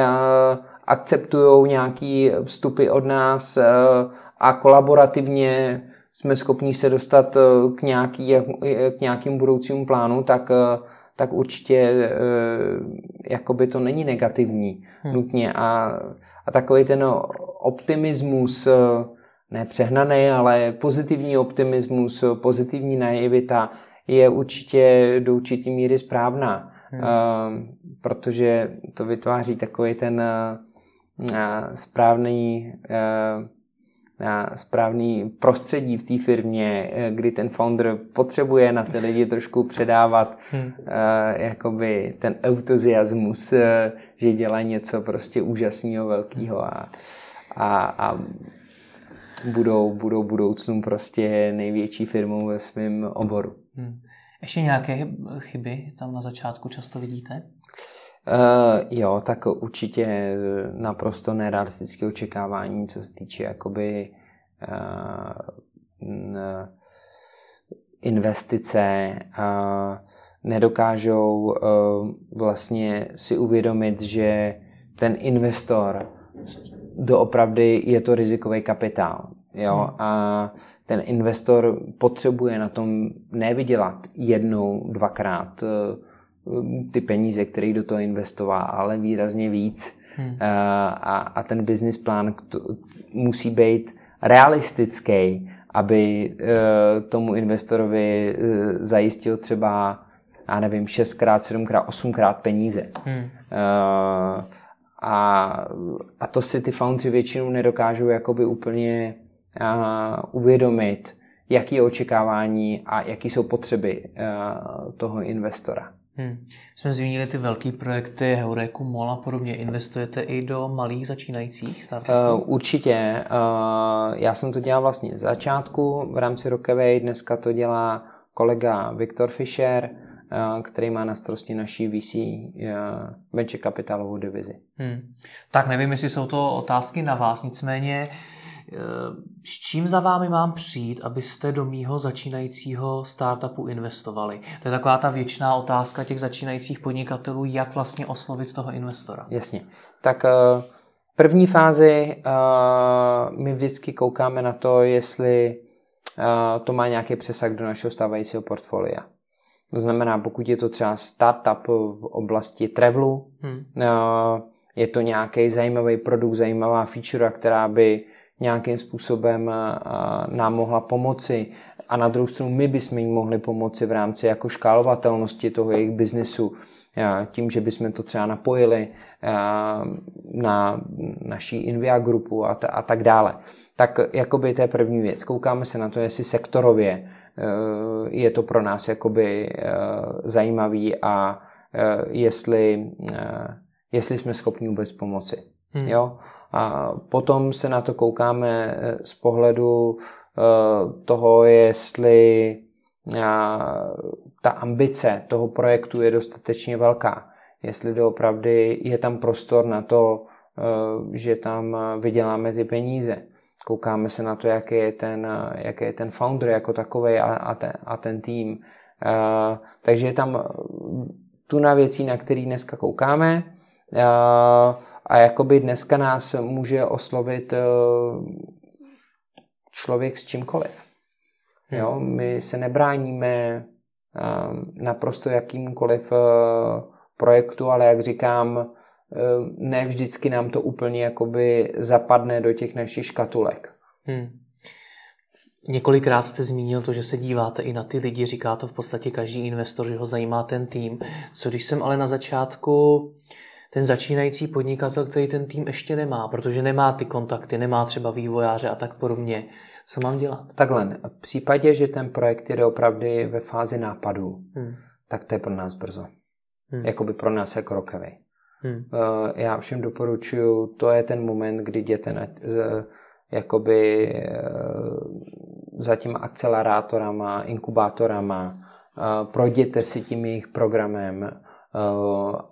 akceptují nějaký vstupy od nás uh, a kolaborativně jsme schopni se dostat eh, k, nějaký, k nějakým budoucímu plánu, tak, eh, tak určitě eh, jakoby to není negativní hmm. nutně a, a takový ten optimismus, ne přehnaný, ale pozitivní optimismus, pozitivní naivita je určitě do určitý míry správná, hmm. protože to vytváří takový ten správný správný prostředí v té firmě, eh, kdy ten founder potřebuje na ty lidi trošku předávat hmm. uh, jakoby ten entuziasmus, uh, že dělá něco prostě úžasného, velkého a, a, a budou, budou budoucnu prostě největší firmou ve svém oboru. Hmm. Ještě nějaké chyby tam na začátku často vidíte? Uh, jo, tak určitě naprosto nerealistické očekávání, co se týče jakoby uh, investice. Uh, nedokážou uh, vlastně si uvědomit, že ten investor doopravdy je to rizikový kapitál. Jo? Hmm. A ten investor potřebuje na tom nevydělat jednou, dvakrát uh, ty peníze, které do toho investoval, ale výrazně víc. Hmm. Uh, a, a ten business plán musí být realistický, aby uh, tomu investorovi uh, zajistil třeba já nevím, 6x, 7x, 8x peníze. Hmm. A, a to si ty foundry většinou nedokážou jakoby úplně uvědomit, jaký je očekávání a jaký jsou potřeby toho investora. Hmm. Jsme zmínili ty velké projekty Heureku, MOL a podobně. Investujete i do malých začínajících startupů? Uh, určitě. Uh, já jsem to dělal vlastně z začátku v rámci Rockaway. Dneska to dělá kolega Viktor Fischer který má na starosti naší VC venture kapitálovou divizi. Hmm. Tak nevím, jestli jsou to otázky na vás, nicméně e, s čím za vámi mám přijít, abyste do mýho začínajícího startupu investovali? To je taková ta věčná otázka těch začínajících podnikatelů, jak vlastně oslovit toho investora. Jasně. Tak e, první fázi e, my vždycky koukáme na to, jestli to má nějaký přesah do našeho stávajícího portfolia. To znamená, pokud je to třeba startup v oblasti travelu, hmm. Eh, je to nějaký zajímavý produkt, zajímavá feature, která by nějakým způsobem eh, nám mohla pomoci a na druhou stranu my bychom jim mohli pomoci v rámci jako škálovatelnosti toho jejich biznesu, eh, tím, že bychom to třeba napojili na naší Invia grupu a, t- a tak dále. Tak jakoby to je první věc. Koukáme se na to, jestli sektorově Eh, je to pro nás jakoby eh, zajímavý a eh, jestli, jestli jsme schopni vůbec pomoci. Hmm. Jo? A potom se na to koukáme z pohledu toho, jestli ta ambice toho projektu je dostatečně velká. Jestli doopravdy je tam prostor na to, že tam vyděláme ty peníze koukáme se na to, jaký je ten, jaký je ten founder jako takový a, a, ten, a ten tým. Takže je tam tu na věcí, na který dneska koukáme uh, a jakoby dneska nás může oslovit uh, člověk s čímkoliv. Hmm. Jo, my se nebráníme uh, naprosto jakýmkoliv uh, projektu, ale jak říkám, Eh, ne vždycky nám to úplně jakoby zapadne do těch našich škatulek. Hmm. Několikrát jste zmínil to, že se díváte i na ty lidi, říká to v podstatě každý investor, že ho zajímá ten tým. Co když jsem ale na začátku ten začínající podnikatel, který ten tým ještě nemá, protože nemá ty kontakty, nemá třeba vývojáře a tak podobně. Co mám dělat? Takhle, v případě, že ten projekt je opravdu ve fázi nápadu, hmm. tak to je pro nás brzo. Hmm. Jakoby pro nás jako rokový. Hmm. Eh, já všem doporučuju, to je ten moment, kdy jděte na, eh, jakoby eh, za těma akcelerátorama, inkubátorama, projděte si tím jejich programem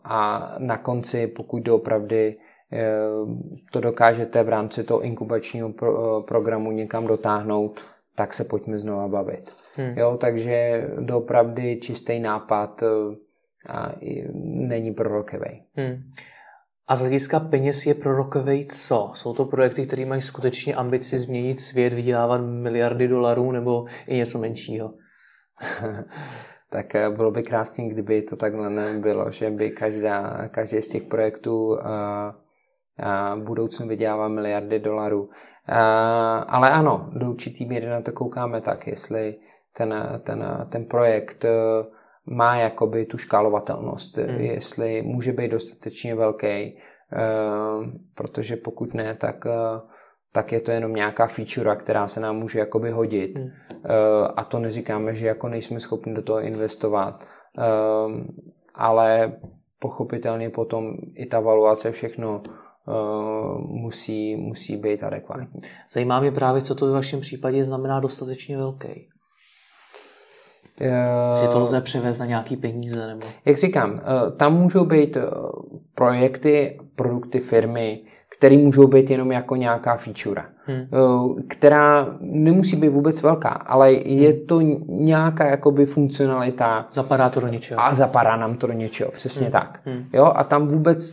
a na konci, pokud doopravdy to dokážete v rámci toho inkubačního programu někam dotáhnout, tak se pojďme znova bavit. Hmm. Jo, takže doopravdy čistý nápad a není prorokový. Hmm. A z hlediska peněz je prorokový co? Jsou to projekty, které mají skutečně ambici změnit svět, vydělávat miliardy dolarů nebo i něco menšího? tak eh, bylo by krásně, kdyby to takhle nebylo, že by každá, každý z těch projektů a, a budoucnu vydělával miliardy dolarů. A, ale ano, do určitý míry na to koukáme tak, jestli ten, ten, ten projekt má jakoby tu škálovatelnost, hmm. jestli může být dostatečně velký, eh, protože pokud ne, tak, eh, tak je to jenom nějaká feature, která se nám může jakoby hodit. Hmm. Eh, a to neříkáme, že jako nejsme schopni do toho investovat, ale pochopitelně potom i ta valuace všechno musí, musí být adekvátní. Zajímá mě právě, co to ve vašem případě znamená dostatečně velký. Že to lze převést na nějaký peníze? Nebo... Jak říkám, tam můžou být projekty, produkty firmy, které můžou být jenom jako nějaká feature, hmm. která nemusí být vůbec velká, ale je to nějaká jakoby funkcionalita. Zapadá to do něčeho. A zapadá nám to do něčeho, přesně hmm. tak. Hmm. Jo, a tam vůbec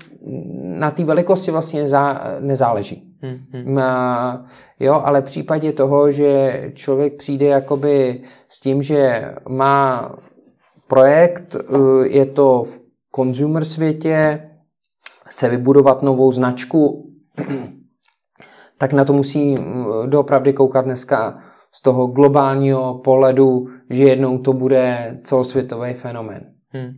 na té velikosti vlastně nezá, nezáleží. Hmm. Hmm. Jo, ale v případě toho, že člověk přijde jakoby s tím, že má projekt, e, je to v consumer světě, chce vybudovat novou značku, tak na to musí mm, doopravdy koukat dneska z toho globálního pohledu, že jednou to bude celosvětový fenomén. Hmm.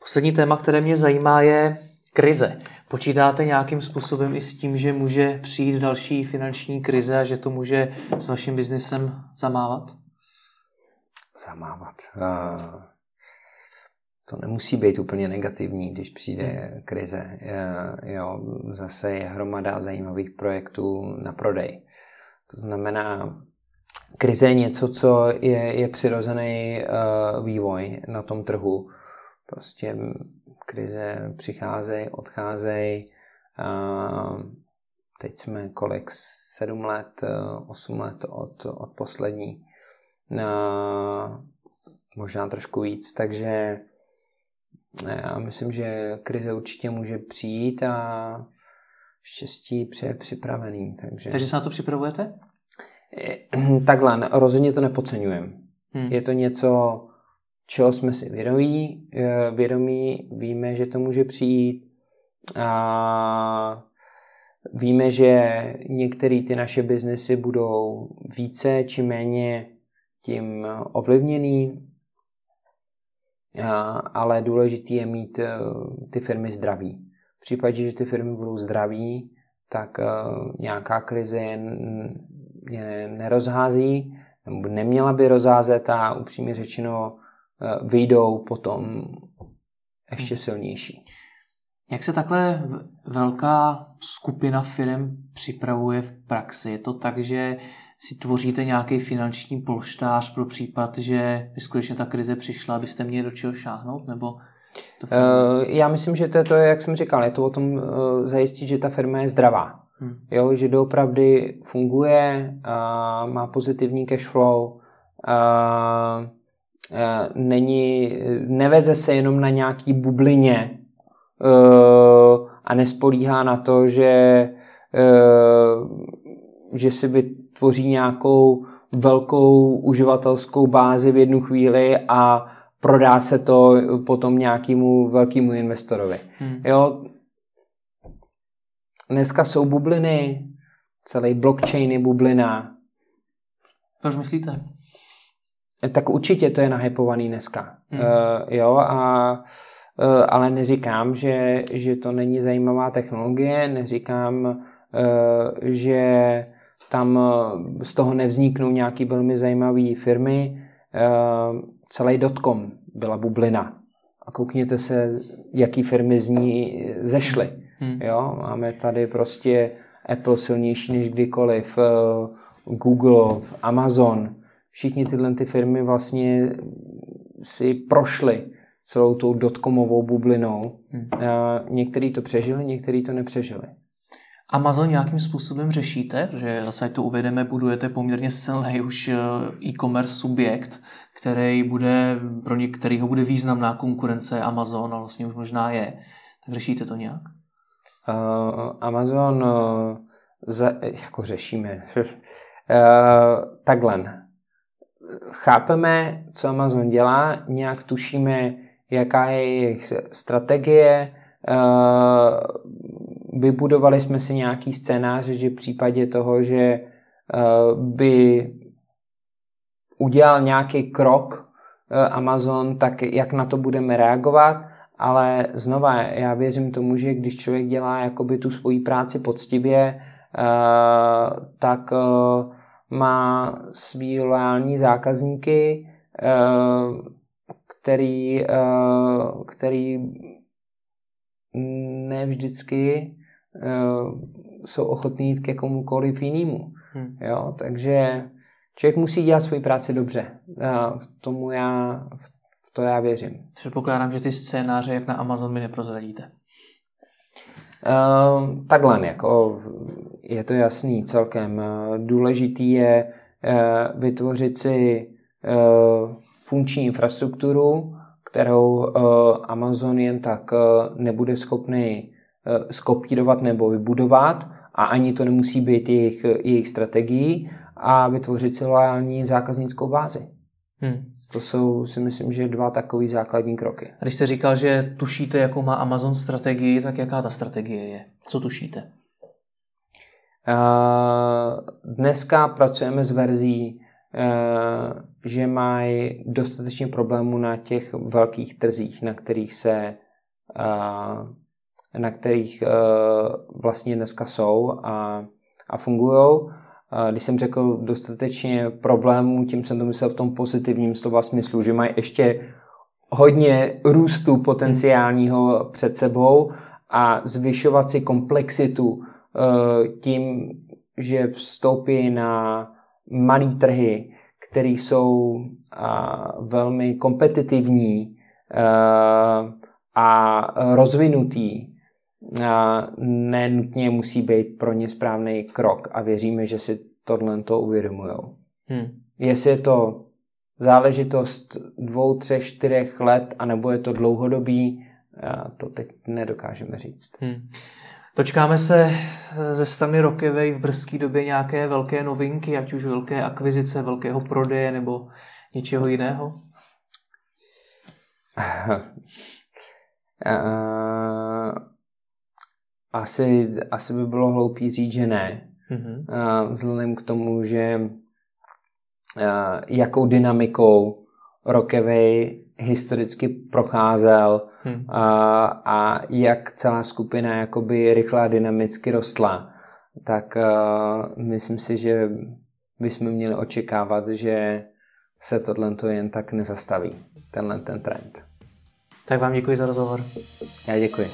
Poslední téma, které mě zajímá, je krize. Počítáte nějakým způsobem i s tím, že může přijít další finanční krize a že to může s vaším biznesem zamávat? Zamávat. Uh, to nemusí být úplně negativní, když přijde hmm. krize. Jo, zase je hromada zajímavých projektů na prodej. To znamená, krize je něco, co je, je přirozený uh, vývoj na tom trhu. Prostě krize přicházejí, odcházejí. Teď jsme kolik? Sedm let, osm let od, od poslední. Možná trošku víc, takže já myslím, že krize určitě může přijít a štěstí pře připravený. Takže... takže se na to připravujete? Takhle, rozhodně to nepodceňujeme. Hmm. Je to něco, čeho jsme si vědomí, eh, vědomí, víme, že to může přijít a víme, že některé ty naše biznesy budou více či méně tím ovlivněný, ale důležitý je mít eh, ty firmy zdraví. V případě, že ty firmy budou zdraví, tak eh, nějaká krize je, nerozhází, nebo neměla by rozházet a upřímně řečeno eh, vyjdou potom ještě silnější. Jak se takhle velká skupina firm připravuje v praxi? Je to tak, že si tvoříte nějaký finanční polštář pro případ, že by skutečně ta krize přišla, abyste měli do čeho šáhnout? Nebo to uh, já myslím, že to je to, jak jsem říkal, je to o tom uh, zajistit, že ta firma je zdravá. Hmm. Jo, že doopravdy funguje, uh, má pozitivní cash flow, není, neveze se jenom na nějaký bublině a nespolíhá na to, že, že si by tvoří nějakou velkou uživatelskou bázi v jednu chvíli a prodá se to potom nějakému velkému investorovi. Hmm. Jo, dneska jsou bubliny, celý blockchain je bublina. Proč myslíte? Tak určitě to je nahypovaný dneska. Hmm. Uh, jo, a uh, ale neříkám, že, že to není zajímavá technologie, neříkám, uh, že tam eh, z toho nevzniknou nějaký velmi zajímavé firmy. Eh, celý dotcom byla bublina. A koukněte se, jaký firmy z ní zešly. Hmm. Jo, máme tady prostě Apple silnější než kdykoliv, eh, Google, Amazon. Všichni tyhle ty firmy vlastně si prošly celou tou dotcomovou bublinou. Hmm. Některý to přežili, některý to nepřežili. Amazon nějakým způsobem řešíte, že zase to uvedeme, budujete poměrně silný už eh, e-commerce subjekt, který bude, pro některého bude významná konkurence Amazon a vlastně už možná je. Tak řešíte to nějak? Uh, Amazon uh, za, jako řešíme. uh, takhle. Chápeme, co Amazon dělá, nějak tušíme, jaká je jejich strategie, uh, vybudovali jsme si nějaký scénář, že v případě toho, že eh, by udělal nějaký krok eh, Amazon, tak jak na to budeme reagovat, ale znova já věřím tomu, že když člověk dělá jakoby tu svoji práci poctivě, eh, tak má svý loajální zákazníky, který, který ne vždycky jsou ochotní jít ke komukoliv jinému. Hmm. Jo, takže člověk musí dělat svoji práci dobře. A v tomu já, v to já věřím. Předpokládám, že ty scénáře, jak na Amazon, mi neprozradíte. Uh, takhle, jako je to jasný celkem. Důležitý je uh, vytvořit si uh, funkční infrastrukturu, kterou Amazon jen tak nebude schopný skopírovat nebo vybudovat a ani to nemusí být jejich, jejich strategií a vytvořit si loajální zákaznickou bázi. Hmm. To jsou si myslím, že dva takové základní kroky. A když jste říkal, že tušíte, jakou má Amazon strategii, tak jaká ta strategie je? Co tušíte? Dneska pracujeme s verzí, že mají dostatečně problémů na těch velkých trzích, na kterých se na kterých vlastně dneska jsou a, a fungují když jsem řekl dostatečně problémů, tím jsem to myslel v tom pozitivním slova smyslu, že mají ještě hodně růstu potenciálního před sebou a zvyšovat si komplexitu eh, tím, že vstoupí na malý trhy, které jsou velmi kompetitivní eh, a rozvinutý, nenutně musí být pro ně správný krok a věříme, že si tohle to uvědomují. Hmm. Jestli je to záležitost dvou, třech, čtyřech let, anebo je to dlouhodobý, to teď nedokážeme říct. Hmm. Dočkáme se ze Stany Rockaway v brzké době nějaké velké novinky, ať už velké akvizice, velkého prodeje nebo něčeho jiného? Asi, asi by bylo hloupý říct, že ne. Mm-hmm. Vzhledem k tomu, že jakou dynamikou Rockaway historicky procházel hmm. a, a jak celá skupina jakoby rychle a dynamicky rostla, tak uh, myslím si, že bychom měli očekávat, že se tohle jen tak nezastaví, tenhle ten trend. Tak vám děkuji za rozhovor. Já děkuji.